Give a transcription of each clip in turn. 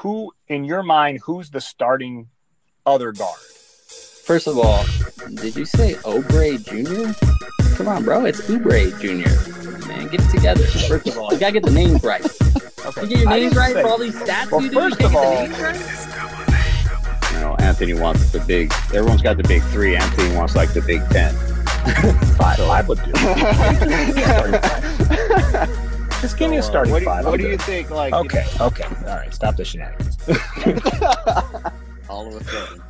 who in your mind who's the starting other guard? First of all, did you say Oubre Jr.? Come on, bro. It's Oubre Jr. Man, get it together. First of all, you gotta get the names right. Okay. You get your I names right say- for all these stats Well, you do. first you of can't all- get the names right? You know, Anthony wants the big. Everyone's got the big three. Anthony wants like the big ten. Five, five would do. Just give me a So, starting what do you, five. What I'm do you think? Like Okay, okay. All right, stop the shenanigans. all of a sudden.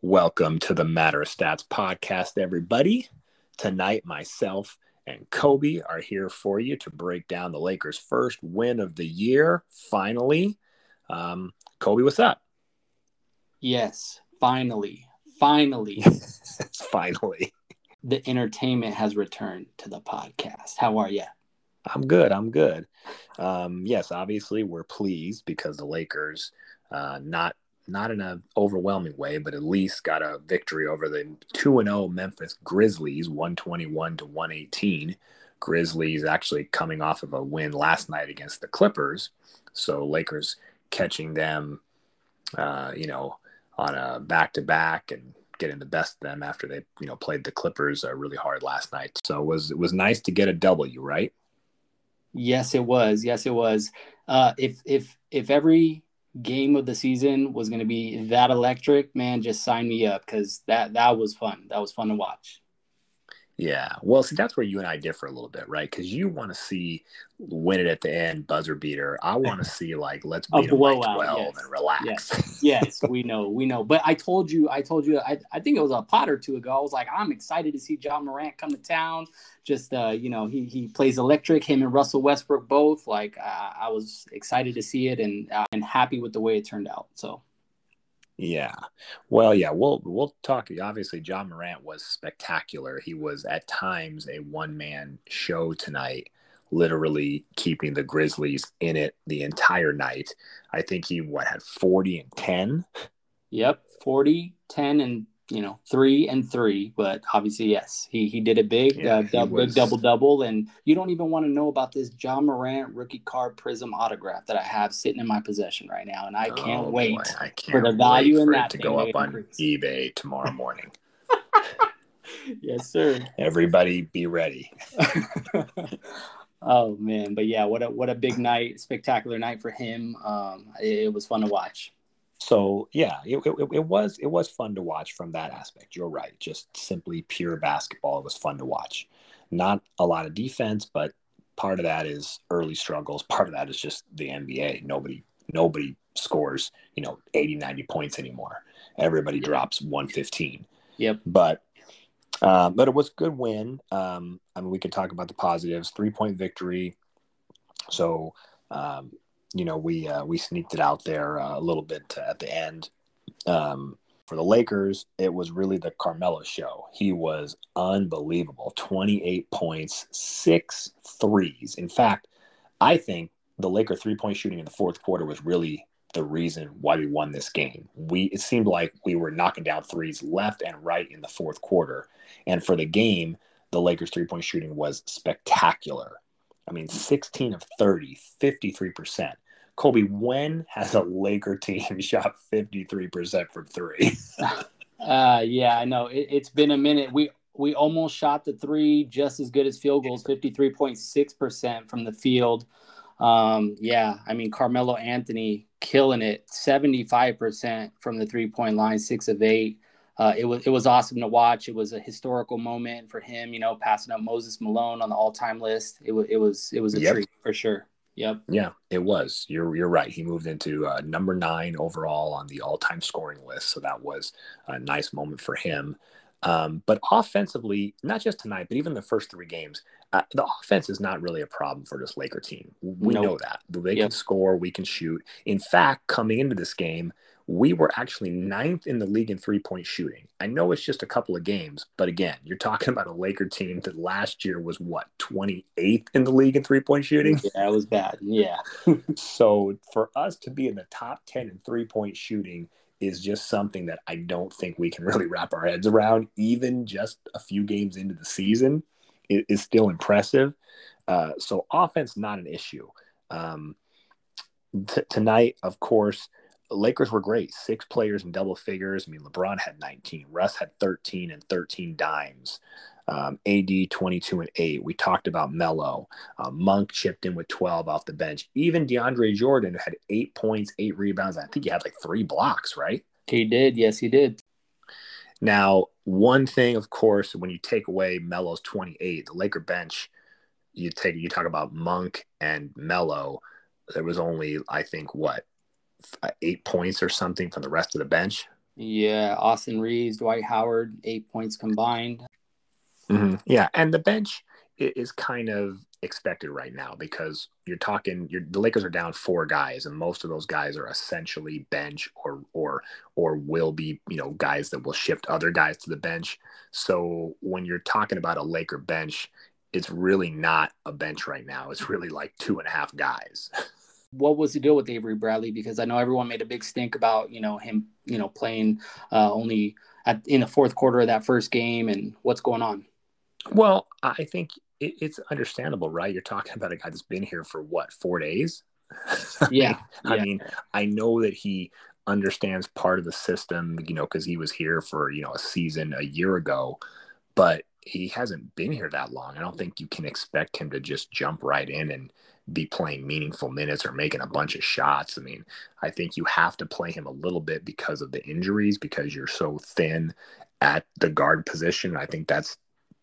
Welcome to the Matter of Stats podcast, everybody. Tonight, myself and Kobe are here for you to break down the Lakers' first win of the year. Finally, um, Kobe, what's up? Yes, finally, finally, finally, the entertainment has returned to the podcast. How are you? I'm good. I'm good. Um, yes, obviously, we're pleased because the Lakers, uh, not not in an overwhelming way, but at least got a victory over the two and zero Memphis Grizzlies, one twenty one to one eighteen. Grizzlies actually coming off of a win last night against the Clippers, so Lakers catching them, uh, you know, on a back to back and getting the best of them after they you know played the Clippers uh, really hard last night. So it was it was nice to get a W, right? Yes, it was. Yes, it was. Uh, if if if every game of the season was going to be that electric, man, just sign me up because that that was fun. That was fun to watch. Yeah. Well, see, that's where you and I differ a little bit, right? Because you want to see win it at the end, buzzer beater. I want to see like let's A beat them by twelve yes. and relax. yes, we know, we know. But I told you, I told you, I, I think it was a pot or two ago. I was like, I'm excited to see Ja Morant come to town. Just, uh, you know, he he plays electric. Him and Russell Westbrook both. Like, uh, I was excited to see it and uh, and happy with the way it turned out. So Yeah. Well, yeah, we'll we'll talk. Obviously, Ja Morant was spectacular. He was at times a one man show tonight, literally keeping the Grizzlies in it the entire night. I think he what had forty and ten. Yep, 40, 10, and you know, three and three. But obviously, yes, he he did a big, Yeah, uh, dub, was- big double double. And you don't even want to know about this Ja Morant rookie card prism autograph that I have sitting in my possession right now, and I can't Oh, wait. boy, I can't for the value in that to go up on increase. eBay tomorrow morning. Yes, sir. Everybody, be ready. oh man, but yeah, what a what a big night, spectacular night for him. Um, it, it was fun to watch. So yeah, it, it, it was it was fun to watch from that aspect. You're right. Just simply pure basketball. It was fun to watch. Not a lot of defense, but part of that is early struggles. Part of that is just the NBA. Nobody nobody scores, you know, 80, 90 points anymore. Everybody drops 115. Yep. But um, but it was a good win. Um, I mean, we could talk about the positives. Three point victory. So um, you know, we uh, we sneaked it out there uh, a little bit at the end. Um, for the Lakers, it was really the Carmelo show. He was unbelievable. 28 points, six threes. In fact, I think the Laker three-point shooting in the fourth quarter was really the reason why we won this game. We it seemed like we were knocking down threes left and right in the fourth quarter. And for the game, the Lakers three-point shooting was spectacular. I mean, 16 of 30, 53%. Kobe, when has a Laker team shot 53% from three? Uh, yeah, I know. It, it's been a minute. We we almost shot the three just as good as field goals, fifty three point six percent from the field. Um, yeah, I mean Carmelo Anthony killing it, seventy five percent from the three point line, six of eight. Uh, it was it was awesome to watch. It was a historical moment for him, you know, passing up Moses Malone on the all time list. It was it was it was a Yep. treat for sure. Yep. yeah, it was. You're you're right. He moved into uh, number nine overall on the all-time scoring list, so that was a nice moment for him. Um, but offensively, not just tonight, but even the first three games, uh, the offense is not really a problem for this Laker team. We Nope. know that they Yep. can score, we can shoot. In fact, coming into this game, we were actually ninth in the league in three-point shooting. I know it's just a couple of games, but again, you're talking about a Laker team that last year was what 28th in the league in three-point shooting. Yeah, it was bad. Yeah. So for us to be in the top 10 in three point shooting is just something that I don't think we can really wrap our heads around, even just a few games into the season. Is still impressive. Uh, so offense, not an issue. Um, t- tonight, of course, Lakers were great. Six players in double figures. I mean, LeBron had 19, Russ had 13 and 13 dimes. Um, AD 22 and 8. We talked about Melo. Uh, Monk chipped in with 12 off the bench. Even DeAndre Jordan had eight points, eight rebounds. I think he had like three blocks, right? He did. Yes, he did. Now, one thing, of course, when you take away Melo's 28, the Laker bench, you take you talk about Monk and Melo. There was only, I think, what eight points or something from the rest of the bench. Yeah, Austin Reaves, Dwight Howard, eight points combined. Mm-hmm. Yeah, and the bench is kind of expected right now because you're talking you're, the Lakers are down four guys and most of those guys are essentially bench or or or will be you know guys that will shift other guys to the bench. So when you're talking about a Laker bench it's really not a bench right now. It's really like two and a half guys. What was the deal with Avery Bradley? Because I know everyone made a big stink about you know him you know playing uh, only at, in the fourth quarter of that first game and what's going on? Well, I think it, it's understandable, right? You're talking about a guy that's been here for what, four days? Yeah. I yeah. mean, I know that he understands part of the system, you know, because he was here for, you know, a season a year ago, but he hasn't been here that long. I don't think you can expect him to just jump right in and be playing meaningful minutes or making a bunch of shots. I mean, I think you have to play him a little bit because of the injuries, because you're so thin at the guard position. I think that's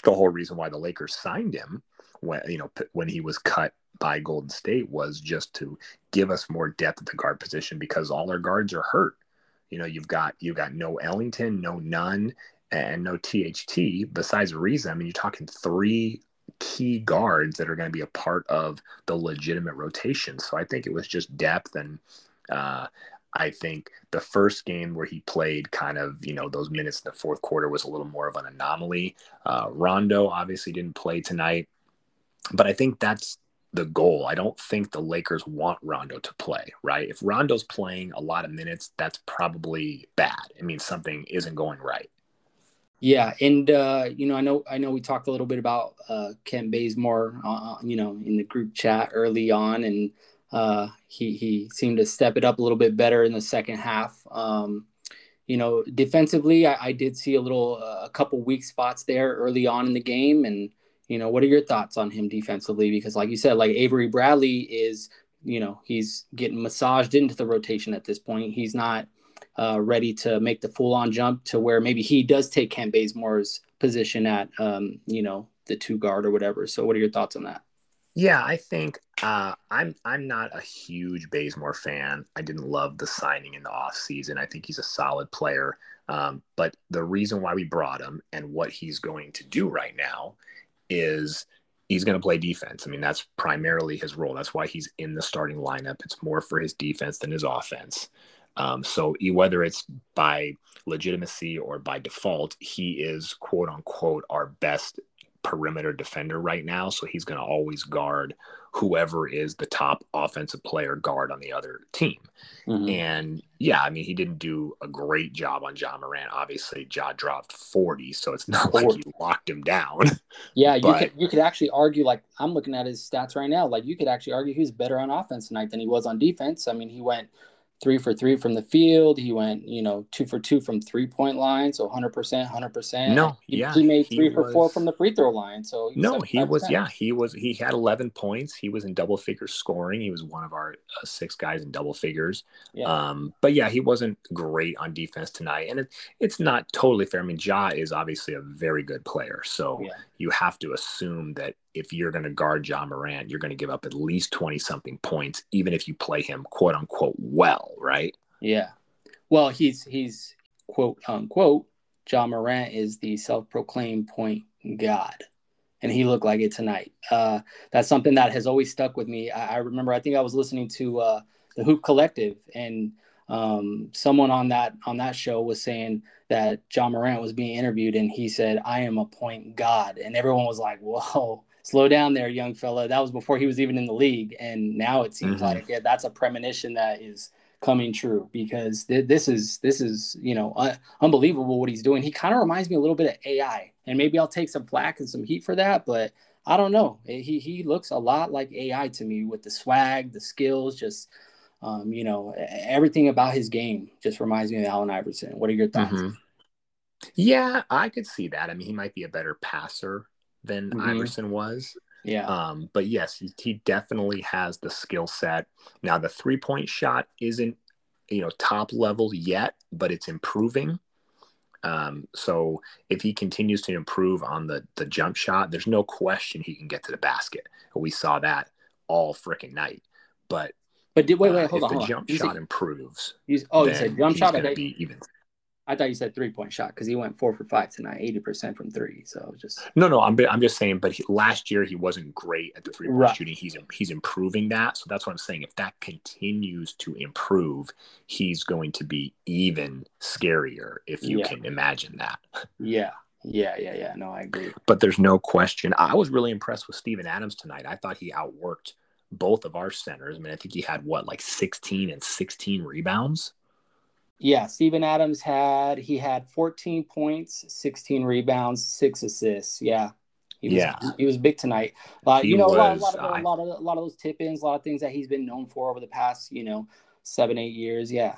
the whole reason why the Lakers signed him when you know when he was cut by Golden State was just to give us more depth at the guard position because all our guards are hurt. You know, you've got you've got no Ellington, no Nunn, and no THT. Besides Ariza, I mean, you're talking three key guards that are going to be a part of the legitimate rotation. So I think it was just depth and uh, I think the first game where he played kind of, you know, those minutes in the fourth quarter was a little more of an anomaly. Uh, Rondo obviously didn't play tonight, but I think that's the goal. I don't think the Lakers want Rondo to play, right? If Rondo's playing a lot of minutes, that's probably bad. It means something isn't going right. Yeah, and uh, you know, I know, I know, we talked a little bit about uh, Kent Bazemore, uh, you know, in the group chat early on, and uh, he he seemed to step it up a little bit better in the second half. Um, you know, defensively, I, I did see a little uh, a couple weak spots there early on in the game, and you know, what are your thoughts on him defensively? Because, like you said, like Avery Bradley is, you know, he's getting massaged into the rotation at this point. He's not uh, ready to make the full on jump to where maybe he does take Kent Bazemore's position at, um, you know, the two guard or whatever. So, what are your thoughts on that? Yeah, I think uh, I'm I'm not a huge Bazemore fan. I didn't love the signing in the off season. I think he's a solid player. Um, but the reason why we brought him and what he's going to do right now is he's going to play defense. I mean, that's primarily his role. That's why he's in the starting lineup. It's more for his defense than his offense. Um, so whether it's by legitimacy or by default, he is quote unquote our best perimeter defender right now. So he's going to always guard whoever is the top offensive player guard on the other team. Mm-hmm. And yeah, I mean, he didn't do a great job on Ja Morant. Obviously, Ja dropped 40, so it's not 40. like he locked him down. Yeah, but, you could you could actually argue like I'm looking at his stats right now. Like you could actually argue he's better on offense tonight than he was on defense. I mean, he went three for three from the field. He went, you know, two for two from three point line. So 100%, 100%. No, he, yeah. He made three he for was, four from the free throw line. So no, he was, yeah, he was, he had 11 points. He was in double figures scoring. He was one of our uh, six guys in double figures. Yeah. Um, but yeah, he wasn't great on defense tonight. And it, it's not totally fair. I mean, Ja is obviously a very good player. So yeah. You have to assume that if you're going to guard Ja Morant, you're going to give up at least 20 something points, even if you play him quote unquote well, right? Yeah. Well, he's, he's quote unquote, Ja Morant is the self proclaimed point God. And he looked like it tonight. Uh, that's something that has always stuck with me. I, I remember, I think I was listening to uh, the Hoop Collective, and um, someone on that on that show was saying that Ja Morant was being interviewed, and he said, "I am a point god," and everyone was like, "Whoa, slow down there, young fella. That was before he was even in the league, and now it seems mm-hmm. like yeah, that's a premonition that is coming true because th- this is this is you know uh, unbelievable what he's doing. He kind of reminds me a little bit of AI, and maybe I'll take some flack and some heat for that, but I don't know. He he looks a lot like AI to me with the swag, the skills, just Um, you know, everything about his game just reminds me of Allen Iverson. What are your thoughts? Mhm. Yeah, I could see that. I mean, he might be a better passer than Mhm. Iverson was. Yeah. Um, but yes, he, he definitely has the skill set. Now, the three point shot isn't, you know, top level yet, but it's improving. Um, so if he continues to improve on the the jump shot, there's no question he can get to the basket. We saw that all freaking night. But but did, wait, wait, uh, hold if on. the Hold on. jump You shot improves, you, oh, you said jump shot. I going to thought, be even. I thought you said three point shot because he went four for five tonight, eighty percent from three. So just No, no, I'm I'm just saying. But he, last year he wasn't great at the three point Right. shooting. He's he's improving that. So that's what I'm saying. If that continues to improve, he's going to be even scarier. If you Yeah. can imagine that. yeah, yeah, yeah, yeah. No, I agree. But there's no question. I was really impressed with Steven Adams tonight. I thought he outworked both of our centers. I mean, I think he had what like 16 and 16 rebounds. Yeah, Steven Adams had he had 14 points, 16 rebounds, six assists. Yeah. He was, Yeah. he was big tonight. Uh, you know, a lot, a lot, of, I- a lot of a lot of those tip-ins, a lot of things that he's been known for over the past, you know, seven, eight years. Yeah,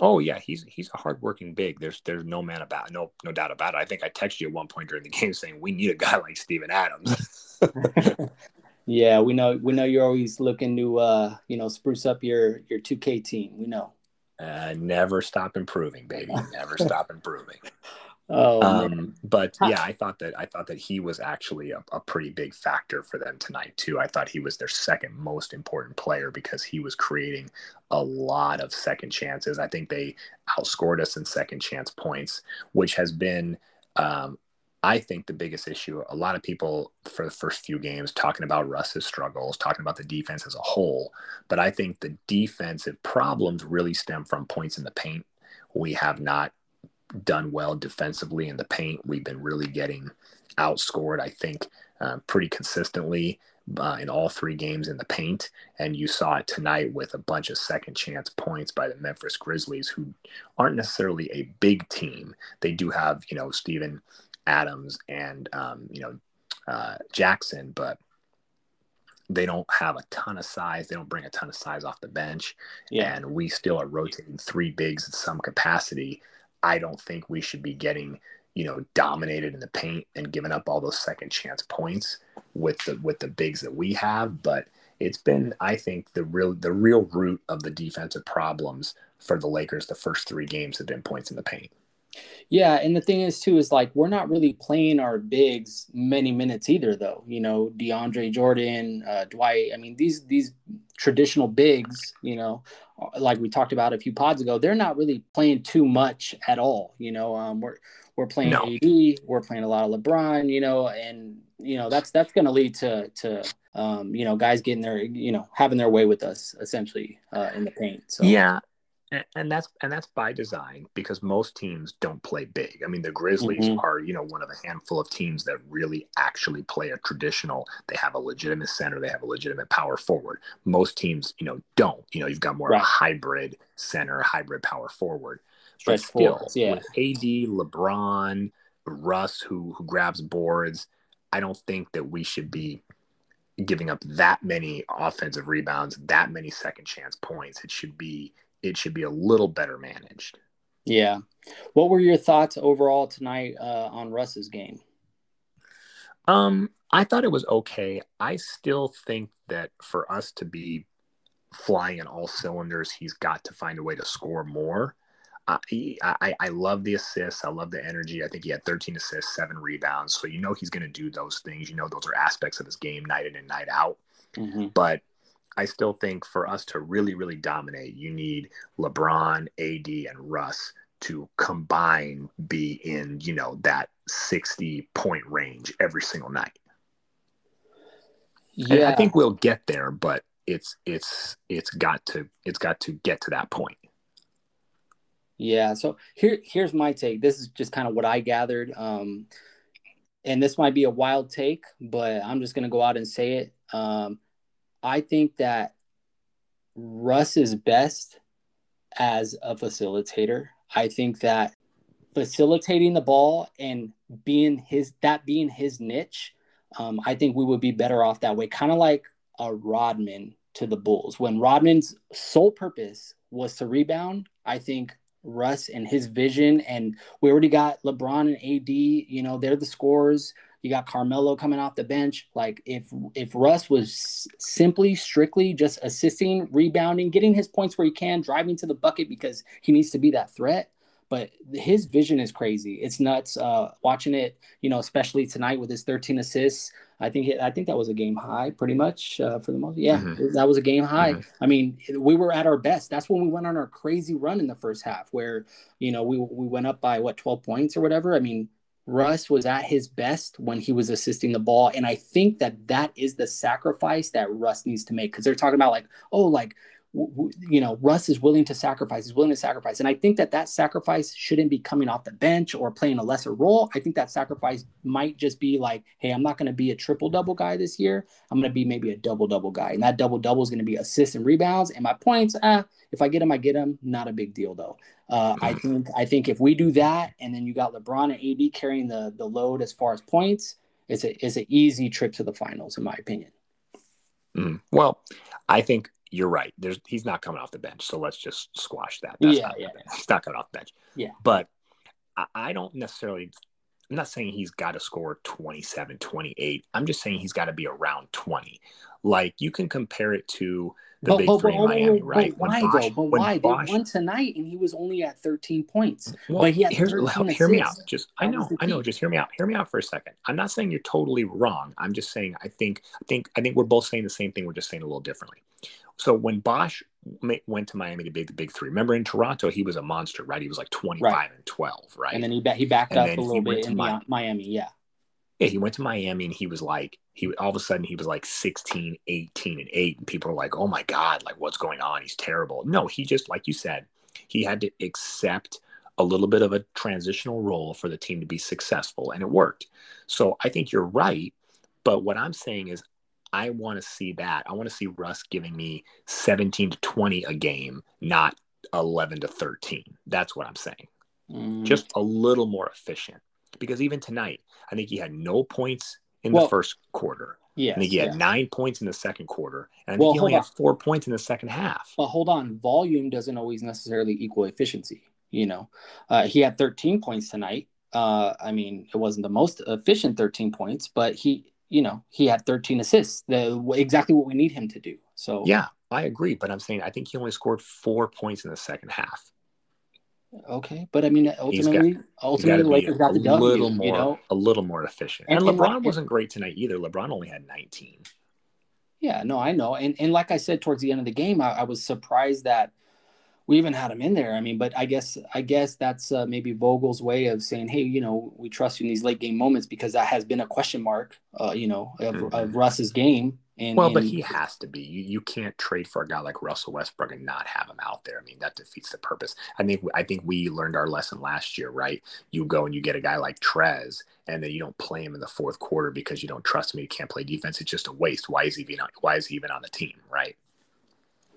Oh yeah, he's he's a hardworking big. There's there's no man about no no doubt about it. I think I texted you at one point during the game saying we need a guy like Steven Adams. yeah. We know, we know you're always looking to, uh, you know, spruce up your your 2K team. We know. Uh, never stop improving, baby. Never stop improving. Oh. Um, but yeah, I thought that I thought that he was actually a, a pretty big factor for them tonight too. I thought he was their second most important player because he was creating a lot of second chances. I think they outscored us in second chance points, which has been, um, I think, the biggest issue. A lot of people for the first few games talking about Russ's struggles, talking about the defense as a whole, but I think the defensive problems really stem from points in the paint. We have not done well defensively in the paint. We've been really getting outscored, I think, uh, pretty consistently uh, in all three games in the paint. And you saw it tonight with a bunch of second chance points by the Memphis Grizzlies, who aren't necessarily a big team. They do have, you know, Steven Adams and, um, you know, uh, Jackson, but they don't have a ton of size. They don't bring a ton of size off the bench yeah, and we still are rotating three bigs in some capacity, I don't think we should be getting, you know, dominated in the paint and giving up all those second chance points with the with the bigs that we have. But it's been, I think, the real the real root of the defensive problems for the Lakers the first three games have been points in the paint. Yeah, and the thing is too is like we're not really playing our bigs many minutes either, though. You know, DeAndre Jordan, uh, Dwight. I mean, these these traditional bigs, you know, like we talked about a few pods ago, they're not really playing too much at all. You know, um, we're we're playing No. AD, we're playing a lot of LeBron. You know, and you know that's that's going to lead to to um, you know guys getting their you know having their way with us essentially uh, in the paint. So Yeah. And, and that's and that's by design because most teams don't play big. I mean, the Grizzlies Mhm. are you know one of a handful of teams that really actually play a traditional. They have a legitimate center. They have a legitimate power forward. Most teams, you know, don't. You know, you've got more Right. of a hybrid center, hybrid power forward. But still, forwards, yeah. with AD, LeBron, Russ, who who grabs boards, I don't think that we should be giving up that many offensive rebounds, that many second chance points. It should be it should be a little better managed. Yeah. What were your thoughts overall tonight uh, on Russ's game? Um, I thought it was okay. I still think that for us to be flying in all cylinders, he's got to find a way to score more. Uh, he, I, I love the assists. I love the energy. I think he had 13 assists, seven rebounds. So you know he's going to do those things. You know those are aspects of his game night in and night out. Mm-hmm. But I still think for us to really, really dominate, you need LeBron, AD, and Russ to combine be in, you know, that 60 point range every single night. And Yeah, I think we'll get there, but it's it's it's got to it's got to get to that point. yeah. So here, here's my take. This is just kind of what I gathered, um, and this might be a wild take, but I'm just gonna go out and say it. Um, I think that Russ is best as a facilitator. I think that facilitating the ball and being his that being his niche, um, I think we would be better off that way. Kind of like a Rodman to the Bulls. When Rodman's sole purpose was to rebound, I think Russ and his vision, and we already got LeBron and AD, you know, they're the scorers. You got Carmelo coming off the bench. Like if if Russ was simply strictly just assisting, rebounding, getting his points where he can, driving to the bucket because he needs to be that threat. But his vision is crazy. It's nuts. Uh, watching it, you know, especially tonight with his 13 assists. I think I think that was a game high, pretty much uh, for the most. Yeah, mm-hmm. that was a game high. Mm-hmm. I mean, we were at our best. That's when we went on our crazy run in the first half, where you know we we went up by what 12 points or whatever. I mean, Russ was at his best when he was assisting the ball, and I think that that is the sacrifice that Russ needs to make because they're talking about like, oh, like you know, Russ is willing to sacrifice. He's willing to sacrifice, and I think that that sacrifice shouldn't be coming off the bench or playing a lesser role. I think that sacrifice might just be like, hey, I'm not going to be a triple double guy this year. I'm going to be maybe a double double guy, and that double double is going to be assists and rebounds. And my points, ah, if I get them, I get them. Not a big deal though. Uh, I think I think if we do that, and then you got LeBron and AD carrying the the load as far as points, it's a it's an easy trip to the finals, in my opinion. Mm. Well, I think you're right. There's he's not coming off the bench, so let's just squash that. That's yeah, yeah. He's not coming off the bench. Yeah. But I, I don't necessarily I'm not saying he's got to score 27, 28. I'm just saying he's got to be around 20. Like you can compare it to the but, big but, three but, in Miami, right? But why Bosh, though? But why? Bosh, they won tonight and he was only at 13 points. Well, but he had here's, hear me out. Just I know, I know. Just hear me out. Hear me out for a second. I'm not saying you're totally wrong. I'm just saying I think I think I think we're both saying the same thing. We're just saying a little differently. So when Bosh went to Miami to be the big three, remember in Toronto he was a monster, right? He was like 25 right. and 12, right? And then he he backed and up a little bit in Miami. Miami, yeah. Yeah, he went to Miami and he was like, he all of a sudden he was like 16, 18, and 8. And people are like, oh my God, like what's going on? He's terrible. No, he just, like you said, he had to accept a little bit of a transitional role for the team to be successful, and it worked. So I think you're right. But what I'm saying is, I want to see that. I want to see Russ giving me 17 to 20 a game, not 11 to 13. That's what I'm saying. Mm. Just a little more efficient. Because even tonight, I think he had no points in well, the first quarter. Yeah. I think he had yeah. nine points in the second quarter. And I think well, he only had four points in the second half. But hold on. Volume doesn't always necessarily equal efficiency. You know, uh, he had 13 points tonight. Uh, I mean, it wasn't the most efficient 13 points, but he you know, he had 13 assists, the, exactly what we need him to do. So yeah, I agree, but I'm saying I think he only scored four points in the second half. Okay, but I mean, uh, ultimately, got, ultimately, the Lakers got the W. Little more, you know? a little more efficient. And, and LeBron and, wasn't great tonight either. LeBron only had 19. Yeah, no, I know, and and like I said, towards the end of the game, I, I was surprised that we even had him in there. I mean, but I guess I guess that's uh, maybe Vogel's way of saying, hey, you know, we trust you in these late game moments because that has been a question mark, uh, you know, of, mm-hmm. of Russ's game. And, well, and, but he has to be. You you can't trade for a guy like Russell Westbrook and not have him out there. I mean, that defeats the purpose. I think I think we learned our lesson last year, right? You go and you get a guy like Trez, and then you don't play him in the fourth quarter because you don't trust him. He can't play defense. It's just a waste. Why is he even Why is he even on the team, right?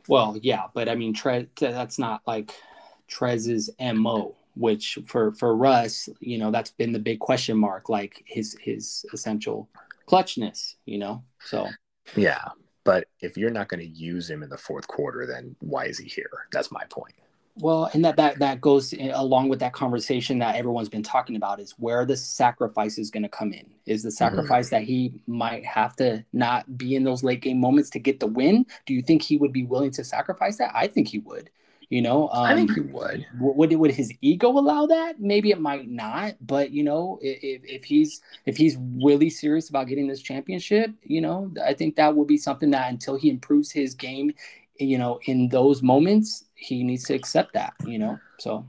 Well, yeah, but I mean, Tre- that's not like Trez's mo, which for for Russ, you know, that's been the big question mark, like his his essential clutchness, you know. So yeah, but if you're not going to use him in the fourth quarter, then why is he here? That's my point. Well, and that that that goes along with that conversation that everyone's been talking about is where the sacrifice is going to come in. Is the mm-hmm. sacrifice mm-hmm. that he might have to not be in those late game moments to get the win? Do you think he would be willing to sacrifice that? I think he would. You know, um, I think he would. Would would his ego allow that? Maybe it might not. But you know, if if he's if he's really serious about getting this championship, you know, I think that would be something that until he improves his game you know, in those moments, he needs to accept that, you know. So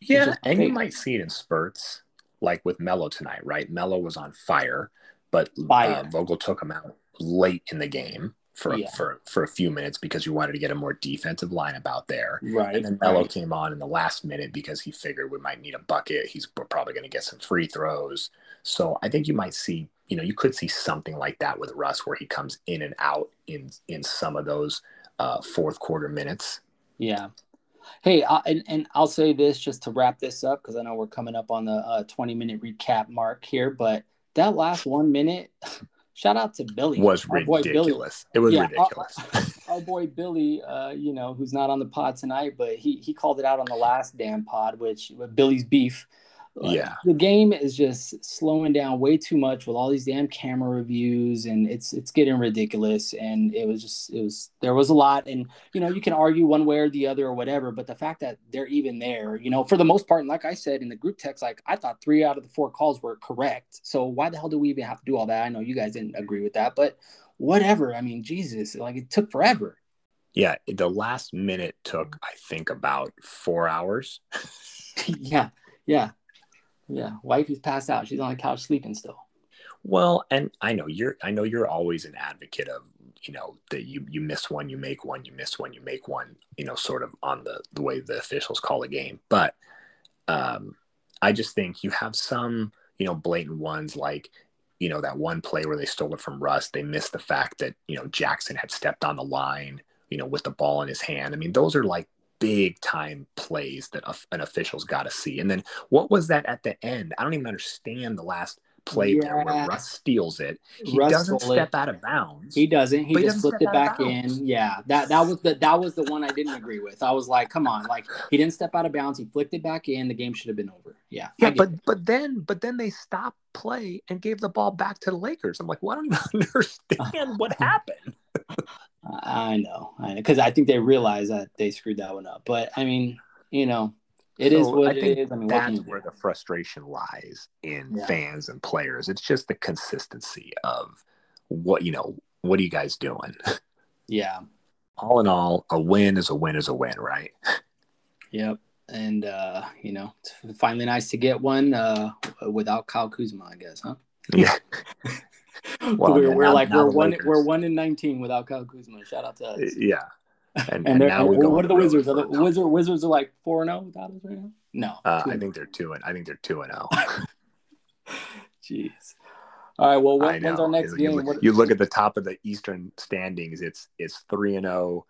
yeah, and you might see it in spurts, like with Melo tonight, right? Melo was on fire, but fire. Uh, Vogel took him out late in the game for yeah. for for a few minutes because you wanted to get a more defensive lineup out there. Right. And then Melo right. came on in the last minute because he figured we might need a bucket. He's probably going to get some free throws. So I think you might see, you know, you could see something like that with Russ where he comes in and out in in some of those uh, fourth quarter minutes. Yeah. Hey, uh, and, and I'll say this just to wrap this up because I know we're coming up on the uh, 20 minute recap mark here, but that last one minute, shout out to Billy. Was ridiculous. Billy. It was yeah, ridiculous. our boy Billy, uh, you know, who's not on the pod tonight, but he he called it out on the last damn pod, which Billy's beef. Like, Yeah. the game is just slowing down way too much with all these damn camera reviews, and it's it's getting ridiculous. And it was just it was there was a lot, and you know you can argue one way or the other or whatever, but the fact that they're even there, you know, for the most part, and like I said in the group text, like I thought three out of the four calls were correct. So why the hell do we even have to do all that? I know you guys didn't agree with that, but whatever. I mean, Jesus, like it took forever. Yeah, the last minute took, mm. I think, about four hours. yeah, yeah, yeah. wife Wifey's passed out. She's on the couch sleeping still. Well, and I know you're I know you're always an advocate of, you know, that you you miss one, you make one, you miss one, you make one, you know, sort of on the the way the officials call a game. But um I just think you have some, you know, blatant ones like, you know, that one play where they stole it from Russ. They missed the fact that, you know, Jackson had stepped on the line, you know, with the ball in his hand. I mean, those are like big time plays that an official's got to see. And then what was that at the end? I don't even understand the last play there where Russ steals it. He Russ doesn't stole it. step out of bounds. He doesn't. He he just doesn't flipped it back in. Yeah, that that was the that was the one I didn't agree with. I was like, come on, like he didn't step out of bounds. He flicked it back in. The game should have been over. Yeah, Yeah, but it. but then but then they stopped play and gave the ball back to the Lakers. I'm like, well, I don't even understand what happened. I know, I know, because I think they realized that they screwed that one up. But I mean, you know, it is So what I it think is. I mean, That's do? where the frustration lies in Yeah. fans and players. It's just the consistency of what you know. What are you guys doing? Yeah. All in all, a win is a win is a win, right? Yep. And uh, you know, it's finally nice to get one uh without Kyle Kuzma, I guess, huh? Yeah. Well, we're we're now- like now we're one Lakers- we're one in nineteen without Kyle Kuzma. Shout out to us. yeah. And, And, and now and we go what are the Wizards? Are the. Wizard, Wizards are like four and zero without us right now. No, Uh, I think they're two and I think they're two and zero. Jeez. All right. Well, when, when's our next you, game? look, What- you look at the top of the Eastern standings. It's it's three and zero.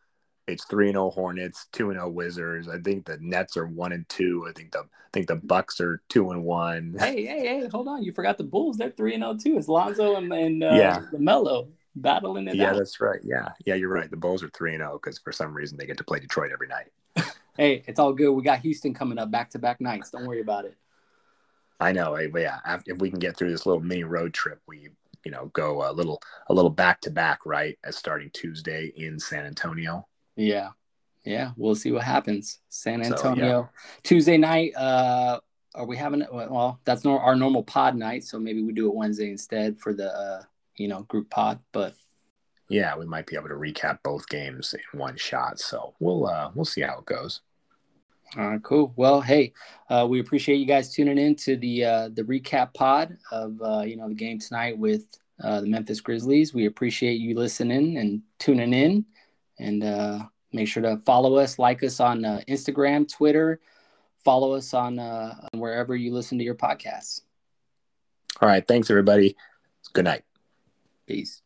It's three and zero Hornets, two and zero Wizards. I think the Nets are one and two. I think the I think the Bucks are two and one. hey, hey, hey! Hold on. You forgot the Bulls. They're three and zero too. It's Lonzo and, and uh, Yeah. Lamelo battling it Yeah, out. that's right. Yeah, yeah, you're right. The Bulls are three and zero because for some reason they get to play Detroit every night. Hey, it's all good. We got Houston coming up back to back nights. Don't worry about it. I know. But yeah, if we can get through this little mini road trip, we you know go a little a little back to back, right? As starting Tuesday in San Antonio. Yeah. Yeah. We'll see what happens. San So, Antonio. Tuesday night. Uh are we having well, that's nor our normal pod night, so maybe we do it Wednesday instead for the uh, you know, group pod. But Yeah, we might be able to recap both games in one shot. So we'll uh we'll see how it goes. All right, cool. Well, hey, uh, we appreciate you guys tuning in to the uh, the recap pod of uh, you know the game tonight with uh, the Memphis Grizzlies. We appreciate you listening and tuning in, and uh, make sure to follow us, like us on uh, Instagram, Twitter, follow us on uh, on wherever you listen to your podcasts. All right, thanks everybody. Good night. Peace.